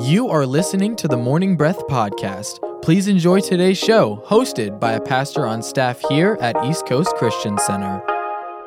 You are listening to the Morning Breath Podcast. Please enjoy today's show, hosted by a pastor on staff here at East Coast Christian Center.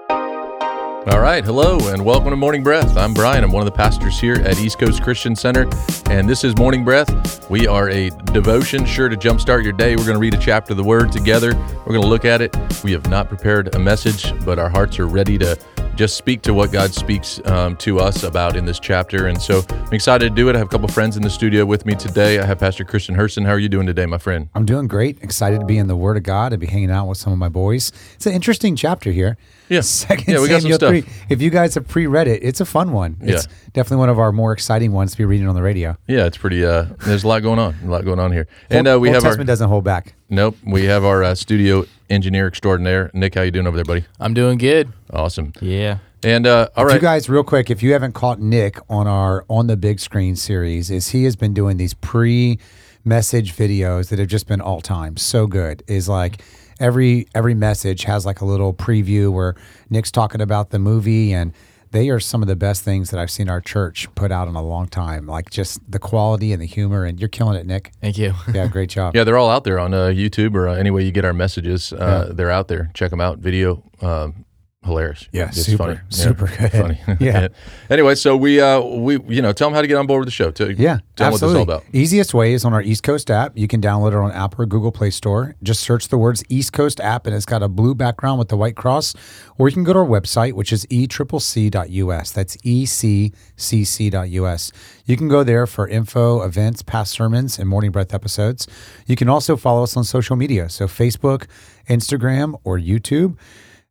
All right, hello and welcome to Morning Breath. I'm Brian. I'm one of the pastors here at East Coast Christian Center, and this is Morning Breath. We are a devotion sure to jumpstart your day. We're going to read a chapter of the Word together. We're going to look at it. We have not prepared a message, but our hearts are ready to just speak to what God speaks um, to us about in this chapter. And so I'm excited to do it. I have a couple friends in the studio with me today. I have Pastor Christian Herson. How are you doing today, my friend? I'm doing great. Excited to be in the Word of God and be hanging out with some of my boys. It's an interesting chapter here. Yeah. Second Yeah, we got some Samuel stuff. 3. If you guys have pre-read it, it's a fun one. It's Yeah. definitely one of our more exciting ones to be reading on the radio. Yeah, it's pretty. Uh, there's a lot going on. A lot going on here. And uh, we Old have our doesn't hold back. nope. We have our uh, studio engineer extraordinaire, Nick. How you doing over there, buddy? I'm doing good. Awesome. Yeah. And uh, all If You guys, real quick, if you haven't caught Nick on our on the big screen series, is he has been doing these pre-message videos that have just been all time so good. Is like every every message has like a little preview where Nick's talking about the movie and they are some of the best things that I've seen our church put out in a long time. Like just the quality and the humor, and you're killing it, Nick. Thank you. Yeah, great job. Yeah, they're all out there on uh, YouTube or uh, any way you get our messages. Uh, They're out there. Check them out. Video, um, hilarious. Yeah, It's super, funny. super good. funny. Yeah. anyway, so we uh, we you know tell them how to get on board with the show. Tell, Yeah, tell them what this is all absolutely. about. Easiest way is on our East Coast app. You can download it on Apple or Google Play Store. Just search the words East Coast app, and it's got a blue background with the white cross. Or you can go to our website, which is eCCC.us. That's E eCCC.us. You can go there for info, events, past sermons, and morning breath episodes. You can also follow us on social media, so Facebook, Instagram, or YouTube.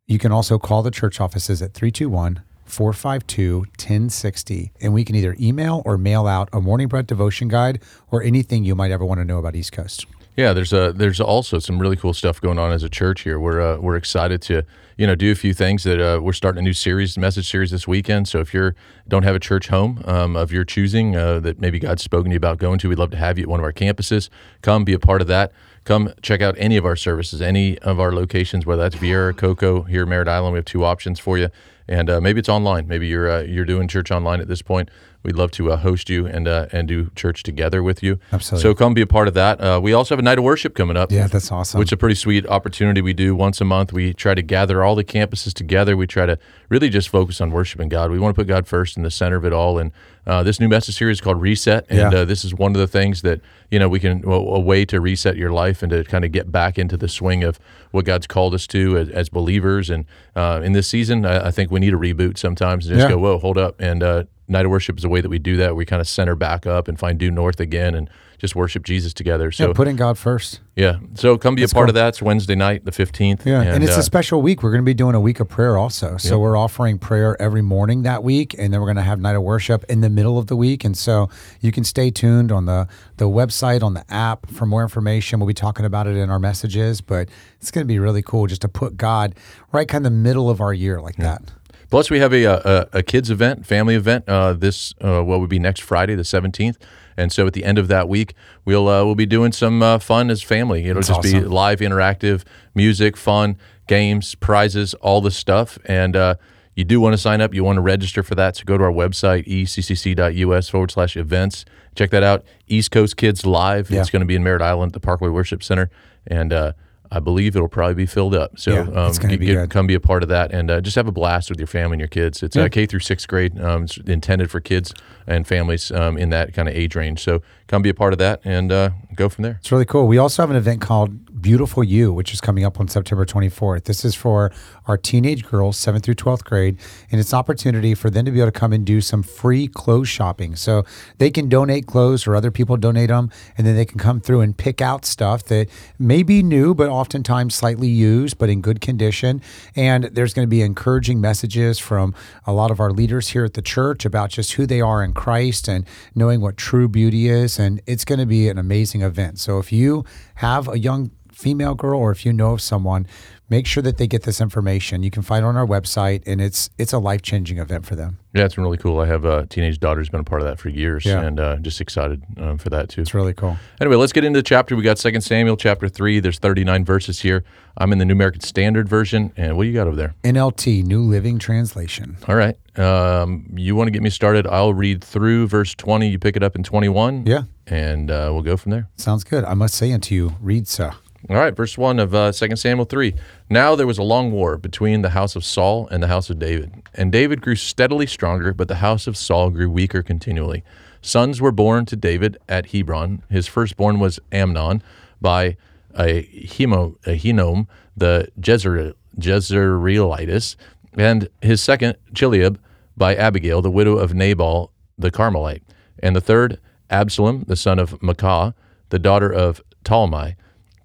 You can also call the church offices at 321 452 1060, and we can either email or mail out a morning breath devotion guide or anything you might ever want to know about East Coast. Yeah, there's a there's also some really cool stuff going on as a church here. We're uh, we're excited to you know do a few things that uh, we're starting a new series, message series this weekend. So if you're don't have a church home um, of your choosing uh, that maybe God's spoken to you about going to, we'd love to have you at one of our campuses. Come be a part of that. Come check out any of our services, any of our locations, whether that's Viera, Cocoa, here Merritt Island. We have two options for you, and uh, maybe it's online. Maybe you're uh, you're doing church online at this point. We'd love to uh, host you and uh, and do church together with you. Absolutely. So come be a part of that. Uh, we also have a night of worship coming up. Yeah, that's awesome. Which is a pretty sweet opportunity we do once a month. We try to gather all the campuses together. We try to really just focus on worshiping God. We want to put God first in the center of it all. And uh, this new message series is called Reset, and Yeah. uh, this is one of the things that you know we can a, a way to reset your life and to kind of get back into the swing of what God's called us to as, as believers. And uh, in this season, I, I think we need a reboot sometimes and just Yeah. go, whoa, hold up. And uh, night of worship is a way that we do that. We kind of center back up and find due north again and just worship Jesus together. So yeah, putting God first. yeah. So come be a part cool. of that. It's Wednesday night, the 15th. Yeah, and, it's uh, a special week. We're going to be doing a week of prayer also. So we're offering prayer every morning that week, and then we're going to have night of worship in the middle of the week. And so you can stay tuned on the the website, on the app for more information. We'll be talking about it in our messages, but it's going to be really cool just to put God right kind of middle of our year like that. Plus, we have a, a, a kids event, family event. Uh, this uh, what would be next Friday, the seventeenth. And so, at the end of that week, we'll uh, we'll be doing some uh, fun as family. It'll That's just be live, interactive music, fun, games, prizes, all the stuff. And uh, you do want to sign up. You want to register for that. So go to our website, eccc.us forward slash events. Check that out. East Coast Kids Live. Yeah. It's going to be in Merritt Island, the Parkway Worship Center, and uh, I believe it'll probably be filled up. So Yeah, um, get- be get- come be a part of that and uh, just have a blast with your family and your kids. It's uh, K through sixth grade. Um, it's intended for kids and families um, in that kind of age range. So come be a part of that and uh, go from there. It's really cool. We also have an event called Beautiful You, which is coming up on September 24th. This is for our teenage girls, 7th through 12th grade, and it's an opportunity for them to be able to come and do some free clothes shopping. So they can donate clothes or other people donate them, and then they can come through and pick out stuff that may be new, but oftentimes slightly used, but in good condition. And there's going to be encouraging messages from a lot of our leaders here at the church about just who they are in Christ and knowing what true beauty is. And it's going to be an amazing event. So if you have a young female girl or if you know of someone, make sure that they get this information. You can find it on our website, and it's it's a life changing event for them. Yeah, it's really cool. I have a teenage daughter who's been a part of that for years, Yeah. and uh, just excited um, for that too. It's really cool. Anyway, let's get into the chapter. We got Second Samuel chapter 3. There's 39 verses here. I'm in the New American Standard Version. And what do you got over there? NLT, New Living Translation. All right. Um, you want to get me started? I'll read through verse 20. You pick it up in 21. Yeah, And uh, we'll go from there. sounds good. I must say unto you, read, sir. All right, verse 1 of uh, 2 Samuel 3. Now there was a long war between the house of Saul and the house of David. And David grew steadily stronger, but the house of Saul grew weaker continually. Sons were born to David at Hebron. His firstborn was Amnon by a, Hemo, a Henom, the Jezreel, Jezreelitis, and his second, Chileab, by Abigail, the widow of Nabal the Carmelite. And the third, Absalom, the son of Maacah, the daughter of Talmai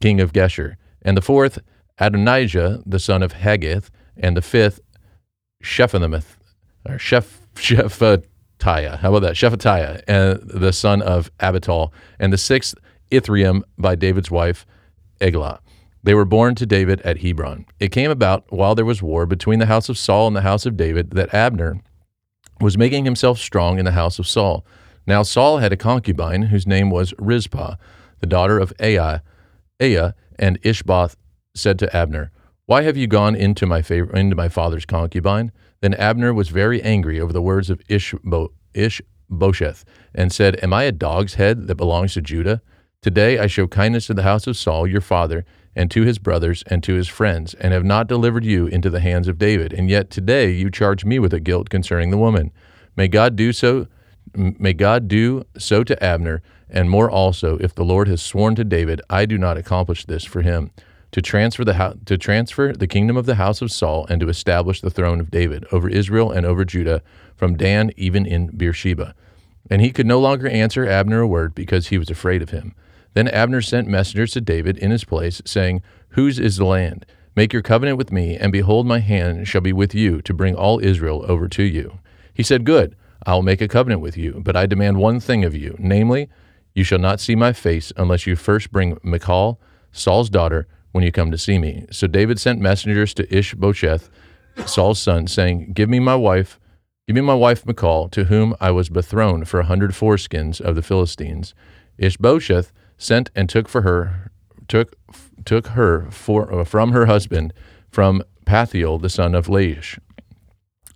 king of Geshur, and the fourth, Adonijah, the son of Haggith, and the fifth, Shephanamoth, or Sheph, Shephatiah. How about that? Shephatiah, and the son of Abital, and the sixth, Ithream, by David's wife, Eglah. They were born to David at Hebron. It came about while there was war between the house of Saul and the house of David that Abner was making himself strong in the house of Saul. Now Saul had a concubine whose name was Rizpah, the daughter of Aiah. Aiah and Ishboth said to Abner, Why have you gone into my favor, into my father's concubine? Then Abner was very angry over the words of Ishbo, Ishbosheth and said, Am I a dog's head that belongs to Judah? Today I show kindness to the house of Saul your father, and to his brothers and to his friends, and have not delivered you into the hands of David. And yet today you charge me with a guilt concerning the woman. May God do so may God do so to Abner, and more also, if the Lord has sworn to David, I do not accomplish this for him, to transfer the to transfer the kingdom of the house of Saul and to establish the throne of David over Israel and over Judah, from Dan even in Beersheba. And he could no longer answer Abner a word because he was afraid of him. Then Abner sent messengers to David in his place, saying, Whose is the land? Make your covenant with me, and behold, my hand shall be with you to bring all Israel over to you. He said, Good, I will make a covenant with you, but I demand one thing of you, namely, you shall not see my face unless you first bring Michal, Saul's daughter, when you come to see me. So David sent messengers to Ishbosheth, Saul's son, saying, Give me my wife, give me my wife Michal, to whom I was bethroned for a hundred foreskins of the Philistines. Ishbosheth sent and took for her took took her for, uh, from her husband from Pathiel the son of Laish.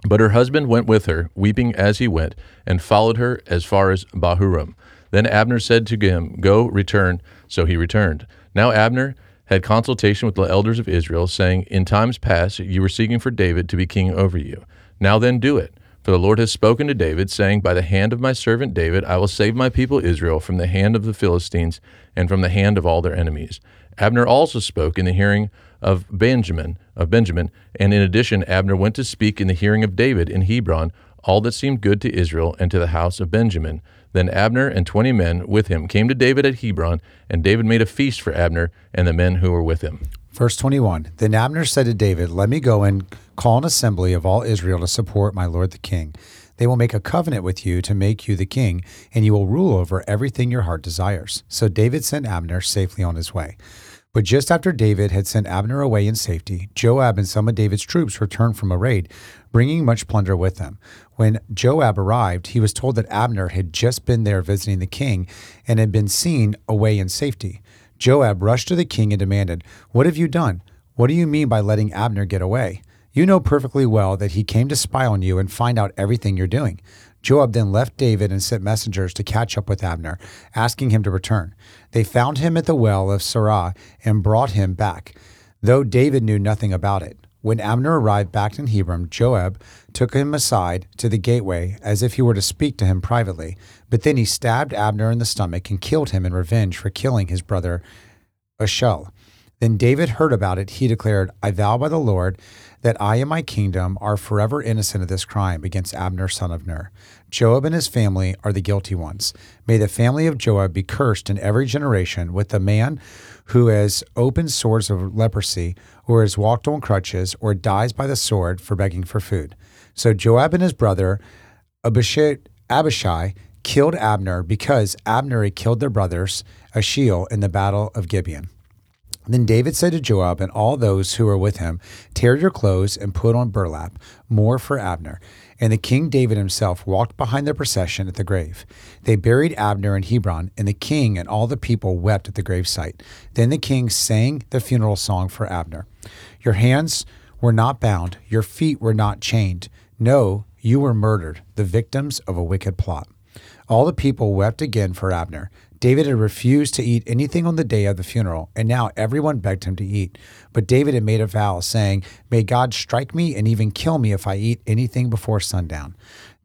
But her husband went with her, weeping as he went, and followed her as far as Bahurim. Then Abner said to him, Go, return. So he returned. Now Abner had consultation with the elders of Israel, saying, In times past you were seeking for David to be king over you. Now then do it. For the Lord has spoken to David, saying, By the hand of my servant David I will save my people Israel from the hand of the Philistines and from the hand of all their enemies. Abner also spoke in the hearing of Benjamin, of Benjamin, and in addition Abner went to speak in the hearing of David in Hebron all that seemed good to Israel and to the house of Benjamin. Then Abner and twenty men with him came to David at Hebron, and David made a feast for Abner and the men who were with him. Verse 21 Then Abner said to David, Let me go and call an assembly of all Israel to support my lord the king. They will make a covenant with you to make you the king, and you will rule over everything your heart desires. So David sent Abner safely on his way. But just after David had sent Abner away in safety, Joab and some of David's troops returned from a raid, bringing much plunder with them. When Joab arrived, he was told that Abner had just been there visiting the king and had been seen away in safety. Joab rushed to the king and demanded, What have you done? What do you mean by letting Abner get away? You know perfectly well that he came to spy on you and find out everything you're doing. Joab then left David and sent messengers to catch up with Abner, asking him to return. They found him at the well of Sirah and brought him back, though David knew nothing about it. When Abner arrived back in Hebron, Joab took him aside to the gateway as if he were to speak to him privately. But then he stabbed Abner in the stomach and killed him in revenge for killing his brother Asahel. Then David heard about it. He declared, I vow by the Lord that I and my kingdom are forever innocent of this crime against Abner, son of Ner. Joab and his family are the guilty ones. May the family of Joab be cursed in every generation with the man who has opened sores of leprosy, or has walked on crutches, or dies by the sword for begging for food. So Joab and his brother Abishai, Abishai killed Abner because Abner had killed their brothers Asahel in the battle of Gibeon. Then David said to Joab and all those who were with him, Tear your clothes and put on burlap, more for Abner. And the king David himself walked behind the procession at the grave. They buried Abner in Hebron, and the king and all the people wept at the gravesite. Then the king sang the funeral song for Abner Your hands were not bound, your feet were not chained. No, you were murdered, the victims of a wicked plot. All the people wept again for Abner. David had refused to eat anything on the day of the funeral, and now everyone begged him to eat. But David had made a vow, saying, May God strike me and even kill me if I eat anything before sundown.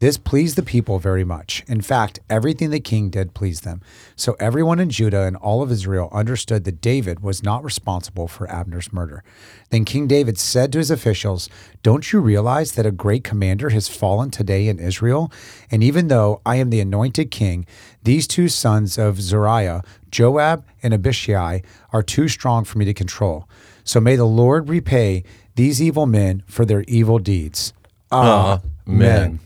This pleased the people very much. In fact, everything the king did pleased them. So everyone in Judah and all of Israel understood that David was not responsible for Abner's murder. Then King David said to his officials, Don't you realize that a great commander has fallen today in Israel? And even though I am the anointed king, these two sons of Zeruiah, Joab and Abishai, are too strong for me to control. So may the Lord repay these evil men for their evil deeds. Amen. Amen.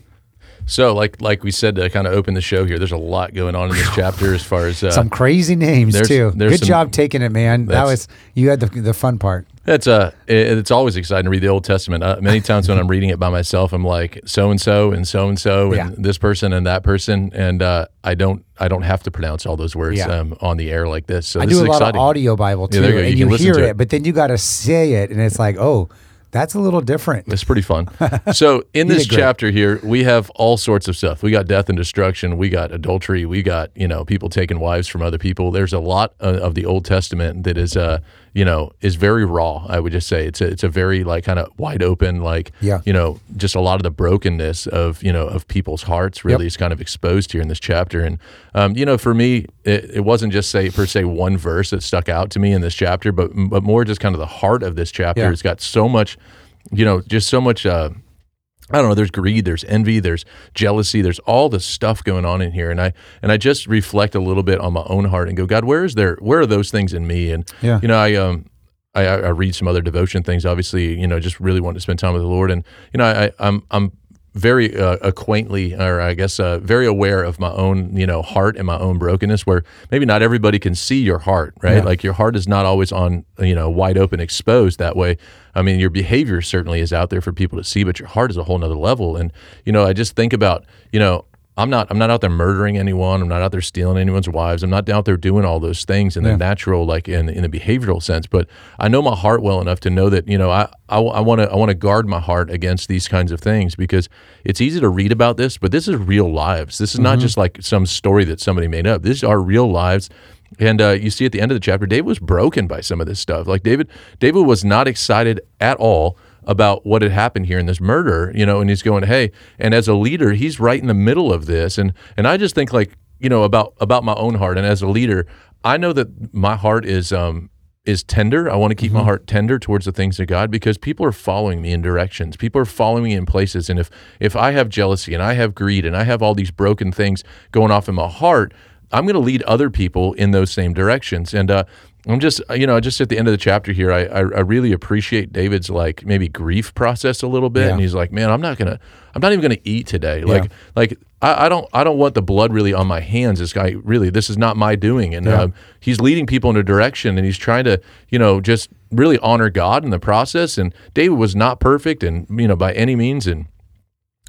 So, like like we said to kind of open the show here, there's a lot going on in this chapter as far as uh, Some crazy names there's- too. there's Good some- job taking it, man. That was you had the the fun part. It's uh, it- it's always exciting to read the Old Testament. Uh, many times when I'm reading it by myself, I'm like so and so and so and so and this person and that person, and uh, I don't I don't have to pronounce all those words Yeah. um, on the air like this. So I this do a lot exciting. of audio Bible too, Yeah, you go. You and you hear it, it. but then you got to say it, and it's like, oh, that's a little different. It's pretty fun. So in this chapter here, we have all sorts of stuff. We got death and destruction. We got adultery. We got you know people taking wives from other people. There's a lot of, the Old Testament that is uh you know is very raw. I would just say it's a it's a very like kind of wide open like Yeah. you know just a lot of the brokenness of you know of people's hearts really Yep. is kind of exposed here in this chapter. And um, you know for me it, it wasn't just say per se one verse that stuck out to me in this chapter, but but more just kind of the heart of this chapter. Yeah. It's got so much you know, just so much. Uh, I don't know. There's greed. There's envy. There's jealousy. There's all this stuff going on in here, and I and I just reflect a little bit on my own heart and go, God, where is there? Where are those things in me? And Yeah. you know, I um. I, I read some other devotion things. Obviously, you know, just really want to spend time with the Lord, and you know, I, I'm I'm very uh, acquaintly, or I guess uh, very aware of my own, you know, heart and my own brokenness. Where maybe not everybody can see your heart, right? Yeah. Like your heart is not always on, you know, wide open, exposed that way. I mean, your behavior certainly is out there for people to see, but your heart is a whole nother level. And you know, I just think about, you know, I'm not I'm not out there murdering anyone. I'm not out there stealing anyone's wives. I'm not out there doing all those things in the natural, like in in the behavioral sense. But I know my heart well enough to know that you know I I want to I want to guard my heart against these kinds of things because it's easy to read about this, but this is real lives. This is not just like some story that somebody made up. These are real lives. And uh, you see at the end of the chapter, David was broken by some of this stuff. Like David, David was not excited at all about what had happened here in this murder, you know, and he's going, hey, and as a leader, he's right in the middle of this. And and I just think like, you know, about about my own heart. And as a leader, I know that my heart is um is tender. I want to keep my heart tender towards the things of God because people are following me in directions. People are following me in places. And if if I have jealousy and I have greed and I have all these broken things going off in my heart, I'm going to lead other people in those same directions. And uh, I'm just, you know, just at the end of the chapter here, I, I, I really appreciate David's like maybe grief process a little bit. Yeah. And he's like, man, I'm not gonna, I'm not even gonna eat today. Yeah. Like, like I, I don't, I don't want the blood really on my hands. This guy really, this is not my doing. And Yeah. um, he's leading people in a direction, and he's trying to, you know, just really honor God in the process. And David was not perfect, and you know, by any means, and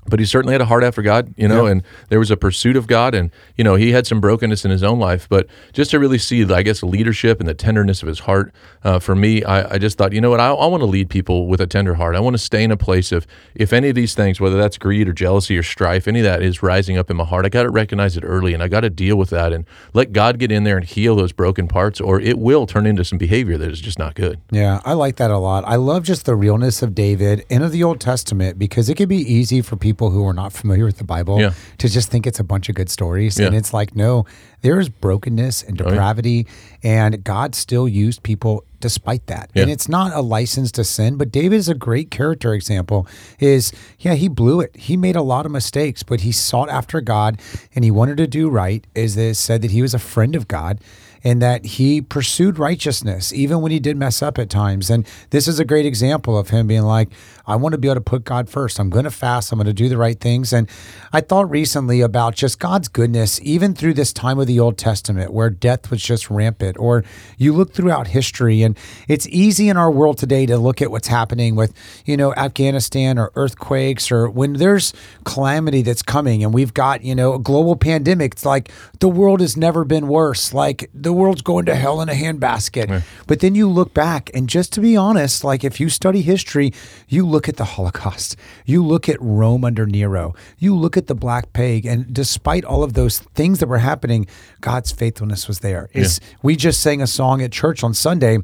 but he certainly had a heart after God, you know, Yeah. and there was a pursuit of God, and you know, he had some brokenness in his own life, but just to really see, I guess, the leadership and the tenderness of his heart. Uh, for me, I, I just thought, you know what, I, I want to lead people with a tender heart. I want to stay in a place of, if any of these things, whether that's greed or jealousy or strife, any of that is rising up in my heart, I got to recognize it early, and I got to deal with that, and let God get in there and heal those broken parts, or it will turn into some behavior that is just not good. Yeah, I like that a lot. I love just the realness of David and of the Old Testament because it can be easy for people who are not familiar with the Bible Yeah. to just think it's a bunch of good stories. And Yeah. Oh, it's like, no, there is brokenness and oh, yeah. depravity, and God still used people despite that. And it's not a license to sin, but David is a great character example. Is yeah, he blew it. He made a lot of mistakes, but he sought after God and he wanted to do right. Is this said that he was a friend of God. And that he pursued righteousness even when he did mess up at times. And this is a great example of him being like, I want to be able to put God first. I'm going to fast. I'm going to do the right things. And I thought recently about just God's goodness, even through this time of the Old Testament where death was just rampant, or you look throughout history, and it's easy in our world today to look at what's happening with, you know, Afghanistan or earthquakes, or when there's calamity that's coming and we've got, you know, a global pandemic. It's like the world has never been worse. Like the world's going to hell in a handbasket. Yeah. But then you look back, and just to be honest, like if you study history, you look at the Holocaust, you look at Rome under Nero, you look at the Black Plague, and despite all of those things that were happening, God's faithfulness was there. It's, We just sang a song at church on Sunday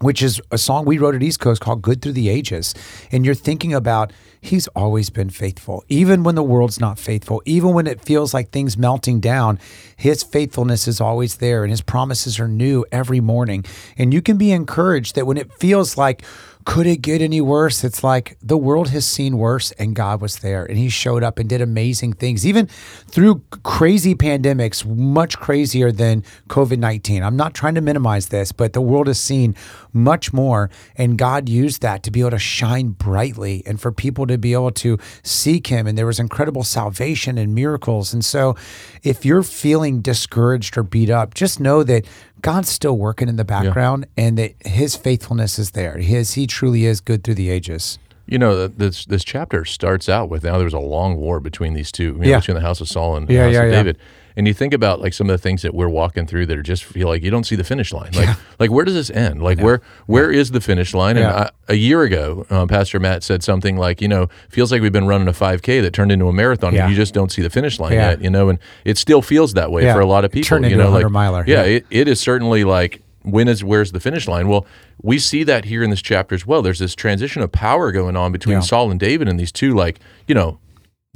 which is a song we wrote at East Coast called Good Through the Ages. And you're thinking about he's always been faithful, even when the world's not faithful, even when it feels like things melting down, his faithfulness is always there and his promises are new every morning. And you can be encouraged that when it feels like, could it get any worse? It's like the world has seen worse and God was there and he showed up and did amazing things, even through crazy pandemics, much crazier than COVID 19. I'm not trying to minimize this, but the world has seen much more. And God used that to be able to shine brightly and for people to be able to seek him. And there was incredible salvation and miracles. And so if you're feeling discouraged or beat up, just know that God's still working in the background and that his faithfulness is there. His he truly is good through the ages. You know, this this chapter starts out with now there was a long war between these two, you know, Yeah. between the house of Saul and the Yeah, house yeah, of yeah. David. And you think about like some of the things that we're walking through that are just feel like you don't see the finish line. Like, like where does this end? Like, where where is the finish line? And Yeah. I, a year ago, uh, Pastor Matt said something like, you know, feels like we've been running a 5K that turned into a marathon, Yeah. and you just don't see the finish line Yeah. yet. You know, and it still feels that way Yeah. for a lot of people. you into know, a like 100-miler. Yeah, Yeah. It, it is certainly like when is where's the finish line? Well, we see that here in this chapter as well. There's this transition of power going on between Yeah. Saul and David and these two like, you know,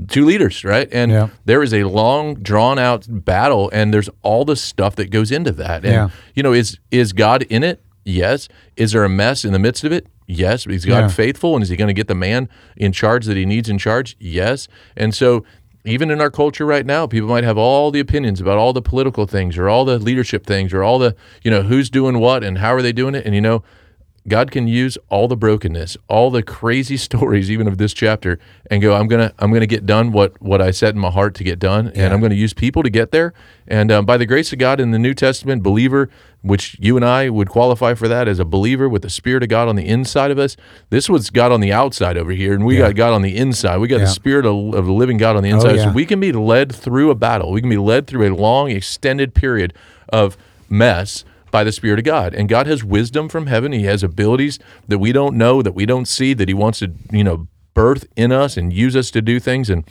two leaders, right? And Yeah. there is a long drawn out battle and there's all the stuff that goes into that. And Yeah. you know, is is God in it? Yes. Is there a mess in the midst of it? Yes. Is God Yeah. faithful and is he going to get the man in charge that he needs in charge? Yes. And so even in our culture right now, people might have all the opinions about all the political things or all the leadership things or all the, you know, who's doing what and how are they doing it? And you know, God can use all the brokenness, all the crazy stories, even of this chapter, and go. I'm gonna, I'm gonna get done what what I set in my heart to get done, and I'm gonna use people to get there. And um, by the grace of God, in the New Testament, believer, which you and I would qualify for that as a believer with the Spirit of God on the inside of us. This was God on the outside over here, and we got God on the inside. We got Yeah. the Spirit of, of the living God on the inside. yeah. So we can be led through a battle. We can be led through a long, extended period of mess by the Spirit of God. And God has wisdom from heaven. He has abilities that we don't know, that we don't see, that He wants to, you know, birth in us and use us to do things. And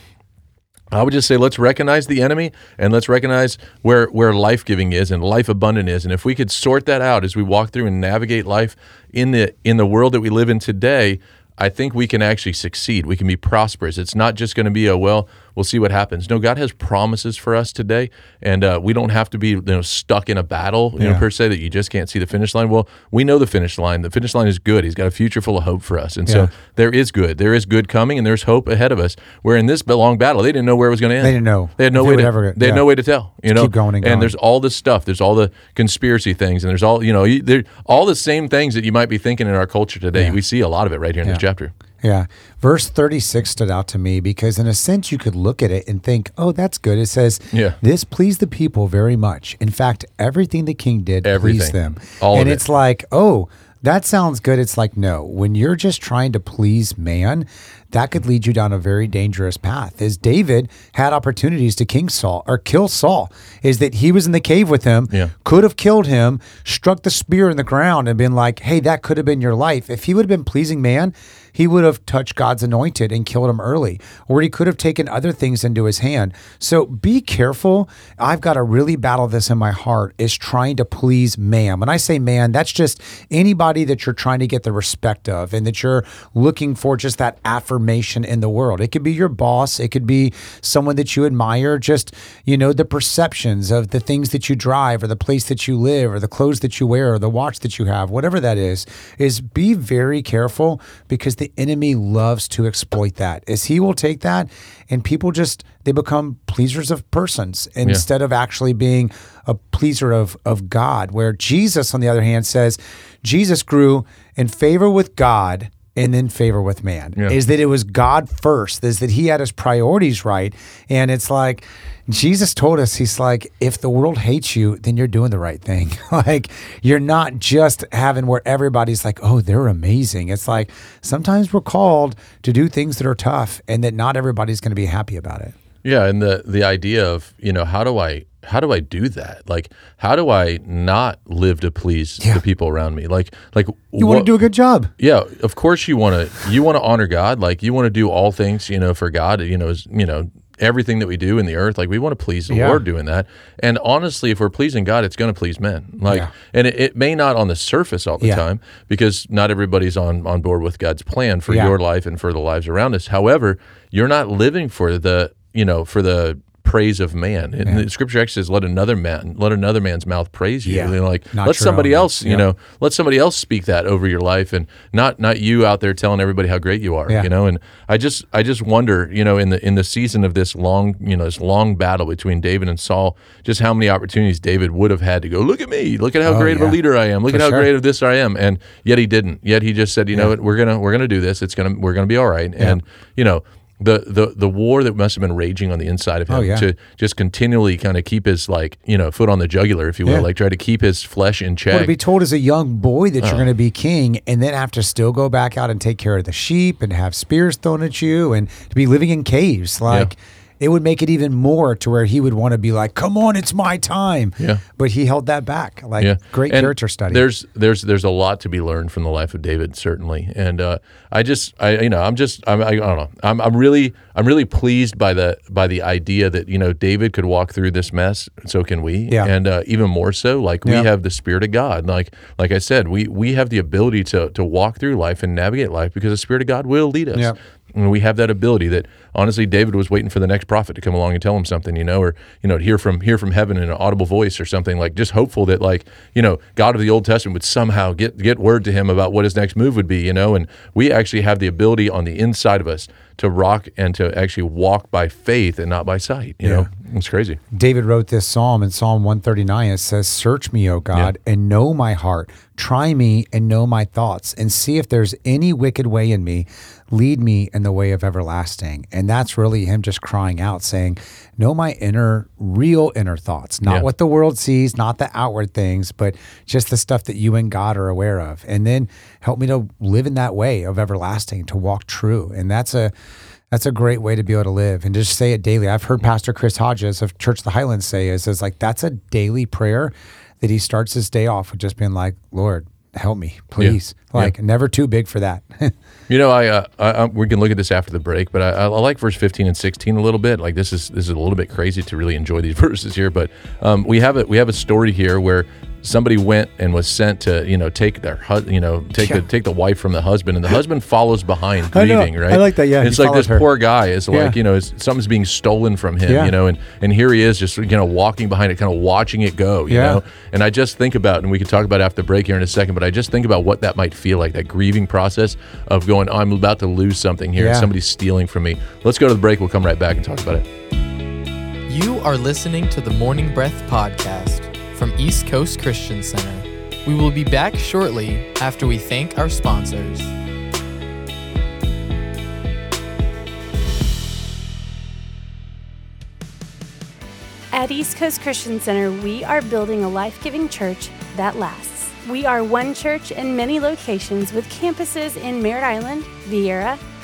I would just say let's recognize the enemy and let's recognize where where life giving is and life abundant is. And if we could sort that out as we walk through and navigate life in the in the world that we live in today, I think we can actually succeed. We can be prosperous. It's not just going to be a well, we'll see what happens. No, God has promises for us today, and uh, we don't have to be you know stuck in a battle, you know, per se that you just can't see the finish line. Well, we know the finish line. The finish line is good. He's got a future full of hope for us, and Yeah. so there is good. There is good coming, and there's hope ahead of us. Where in this long battle, they didn't know where it was going to end. They didn't know They had no they way to. ever they had yeah. no way to tell. You know, keep going and going. and there's all this stuff. There's all the conspiracy things, and there's all you know. you- There all the same things that you might be thinking in our culture today. Yeah. We see a lot of it right here in this chapter. Yeah. Verse 36 stood out to me because, in a sense, you could look at it and think, oh, that's good. It says, Yeah. This pleased the people very much. In fact, everything the king did pleased them. All and it. it's like, oh, that sounds good. It's like, no, when you're just trying to please man, that could lead you down a very dangerous path. As David had opportunities to king Saul or kill Saul, is that he was in the cave with him, Yeah. could have killed him, struck the spear in the ground, and been like, hey, that could have been your life. If he would have been pleasing man, he would have touched God's anointed and killed him early, or he could have taken other things into his hand. So be careful. I've got to really battle this in my heart is trying to please man. When I say man, that's just anybody that you're trying to get the respect of and that you're looking for just that affirmation in the world. It could be your boss, it could be someone that you admire, just, you know, the perceptions of the things that you drive or the place that you live or the clothes that you wear or the watch that you have, whatever that is, is be very careful because the enemy loves to exploit that. Is he will take that and people just they become pleasers of persons instead of actually being a pleaser of of God. Where Jesus, on the other hand, says Jesus grew in favor with God and in favor with man. Yeah. Is that it was God first, is that he had his priorities right. And it's like Jesus told us, he's like, if the world hates you, then you're doing the right thing. like you're not just having where everybody's like, oh, they're amazing. It's like sometimes we're called to do things that are tough and that not everybody's going to be happy about it. Yeah, and the the idea of you know how do I how do I do that? Like how do I not live to please Yeah. the people around me? Like like You want to do a good job. Yeah, of course you want to you want to honor God. Like you want to do all things, you know, for God. You know, is you know everything that we do in the earth. Like we want to please the Yeah. Lord doing that. And honestly, if we're pleasing God, it's going to please men. Like, Yeah. and it, it may not on the surface all the time because not everybody's on on board with God's plan for your life and for the lives around us. However, you're not living for the you know for the praise of man. And the scripture actually says, "Let another man, let another man's mouth praise you." Yeah. And like, Not let somebody own. else, you Yeah. know, let somebody else speak that over your life, and not not you out there telling everybody how great you are. Yeah. You know, and I just I just wonder, you know, in the in the season of this long, you know, this long battle between David and Saul, just how many opportunities David would have had to go, look at me, look at how Oh, great of a leader I am, look For at how sure. great of this I am, and yet he didn't. Yet he just said, you know what, we're gonna we're gonna do this. It's gonna we're gonna be all right. And you know. The, the the war that must have been raging on the inside of oh, him Oh, yeah. to just continually kind of keep his like you know foot on the jugular if you will Yeah. like try to keep his flesh in check Or to be told as a young boy that you're Oh. going to be king and then have to still go back out and take care of the sheep and have spears thrown at you and to be living in caves. Like it would make it even more to where he would want to be like, come on, it's my time. Yeah. But he held that back. Like yeah, great And character study. There's there's there's a lot to be learned from the life of David, certainly. And uh, I just I you know I'm just I'm, I, I don't know I'm I'm really I'm really pleased by the by the idea that you know David could walk through this mess, so can we. Yeah. And uh, even more so, like we Yeah. have the Spirit of God. Like like I said, we we have the ability to to walk through life and navigate life because the Spirit of God will lead us. Yeah. And we have that ability that honestly David was waiting for the next prophet to come along and tell him something, you know, or you know, hear from hear from heaven in an audible voice or something like just hopeful that like, you know, God of the Old Testament would somehow get get word to him about what his next move would be, you know, and we actually have the ability on the inside of us to rock and to actually walk by faith and not by sight, you know. It's crazy. David wrote this psalm in Psalm 139. It says, Search me, O God, and know my heart. Try me and know my thoughts, and see if there's any wicked way in me. Lead me in the way of everlasting. And that's really him just crying out, saying, Know my inner, real inner thoughts, not Yeah. what the world sees, not the outward things, but just the stuff that you and God are aware of. And then help me to live in that way of everlasting, to walk true. And that's a that's a great way to be able to live and just say it daily. I've heard Pastor Chris Hodges of Church of the Highlands say is, is like that's a daily prayer that he starts his day off with just being like, Lord, help me, please. Like never too big for that. You know, I, uh, I, I we can look at this after the break, but I, I like verse fifteen and sixteen a little bit. Like this is this is a little bit crazy to really enjoy these verses here, but um, we have a we have a story here where somebody went and was sent to you know take their hu- you know take Yeah. the take the wife from the husband, and the husband follows behind I grieving. Right? I like that, yeah, it's like this her. poor guy is Yeah. like you know is, something's being stolen from him. Yeah. You know, and and here he is just you know walking behind it, kind of watching it go. You Yeah. know, and I just think about, and we can talk about it after the break here in a second, but I just think about what that might feel like, that grieving process of going, I'm about to lose something here. Yeah. Somebody's stealing from me. Let's go to the break. We'll come right back and talk about it. You are listening to the Morning Breath podcast from East Coast Christian Center. We will be back shortly after we thank our sponsors. At East Coast Christian Center, we are building a life giving church that lasts. We are one church in many locations with campuses in Merritt Island, Viera,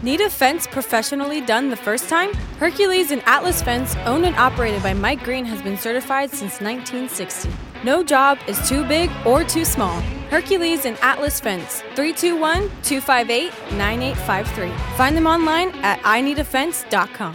Need a fence professionally done the first time? Hercules and Atlas Fence, owned and operated by Mike Green, has been certified since 1960. No job is too big or too small. Hercules and Atlas Fence, 321 258 9853. Find them online at ineedafence.com.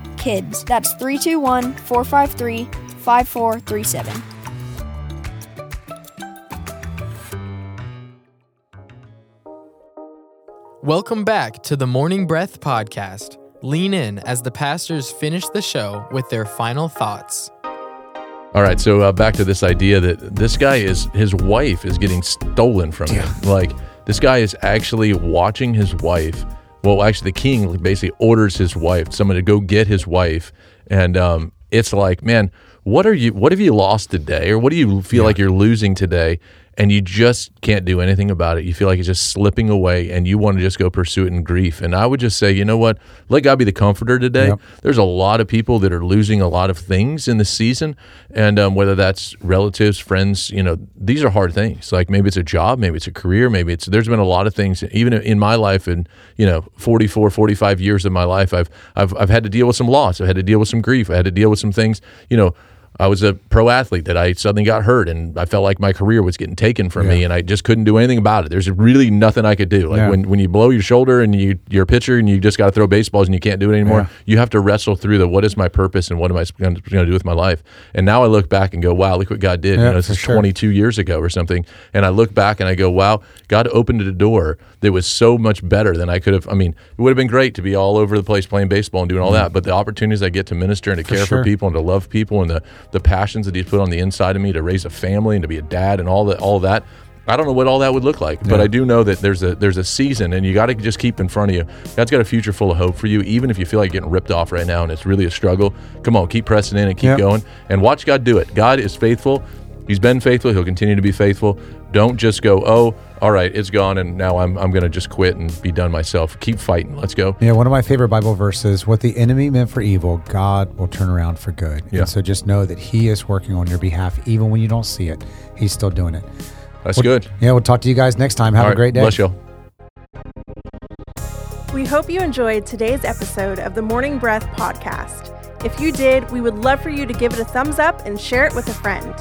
KIDS. That's 321 453 5437. Welcome back to the Morning Breath podcast. Lean in as the pastors finish the show with their final thoughts. All right, so uh, back to this idea that this guy is his wife is getting stolen from him. Like this guy is actually watching his wife. Well, actually, the king basically orders his wife, someone to go get his wife, and um, it's like, man, what are you? What have you lost today, or what do you feel like you're losing today? And you just can't do anything about it. You feel like it's just slipping away, and you want to just go pursue it in grief. And I would just say, you know what? Let God be the comforter today. Yep. There's a lot of people that are losing a lot of things in the season, and um, whether that's relatives, friends, you know, these are hard things. Like maybe it's a job, maybe it's a career, maybe it's. There's been a lot of things, even in my life, and you know, 44, 45 years of my life, I've I've I've had to deal with some loss. I've had to deal with some grief. I had to deal with some things, you know. I was a pro athlete that I suddenly got hurt and I felt like my career was getting taken from me and I just couldn't do anything about it. There's really nothing I could do. Like Yeah. when, when you blow your shoulder and you you're a pitcher and you just got to throw baseballs and you can't do it anymore, Yeah. you have to wrestle through the what is my purpose and what am I going to do with my life. And now I look back and go, wow, look what God did. Yeah, you know, this for is sure. 22 years ago or something. And I look back and I go, wow, God opened a door that was so much better than I could have. I mean, it would have been great to be all over the place playing baseball and doing all that, but the opportunities I get to minister and to care Mm-hmm. sure. for people and to love people and the, the passions that He's put on the inside of me to raise a family and to be a dad and all that, all that. I don't know what all that would look like, but Yeah. I do know that there's a there's a season, and you got to just keep in front of you. God's got a future full of hope for you, even if you feel like getting ripped off right now and it's really a struggle. Come on, keep pressing in and keep Yep. going, and watch God do it. God is faithful. He's been faithful. He'll continue to be faithful. Don't just go, oh, all right, it's gone, and now I'm I'm going to just quit and be done myself. Keep fighting. Let's go. Yeah, one of my favorite Bible verses what the enemy meant for evil, God will turn around for good. Yeah. And so just know that He is working on your behalf, even when you don't see it. He's still doing it. That's Well, good. Yeah, we'll talk to you guys next time. Have All a right, great day. Bless y'all. We hope you enjoyed today's episode of the Morning Breath podcast. If you did, we would love for you to give it a thumbs up and share it with a friend.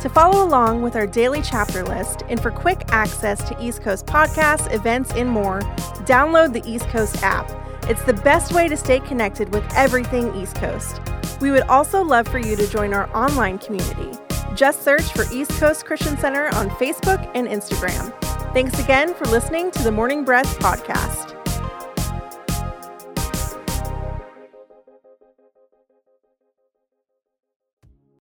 To follow along with our daily chapter list and for quick access to East Coast podcasts, events, and more, download the East Coast app. It's the best way to stay connected with everything East Coast. We would also love for you to join our online community. Just search for East Coast Christian Center on Facebook and Instagram. Thanks again for listening to the Morning Breath podcast.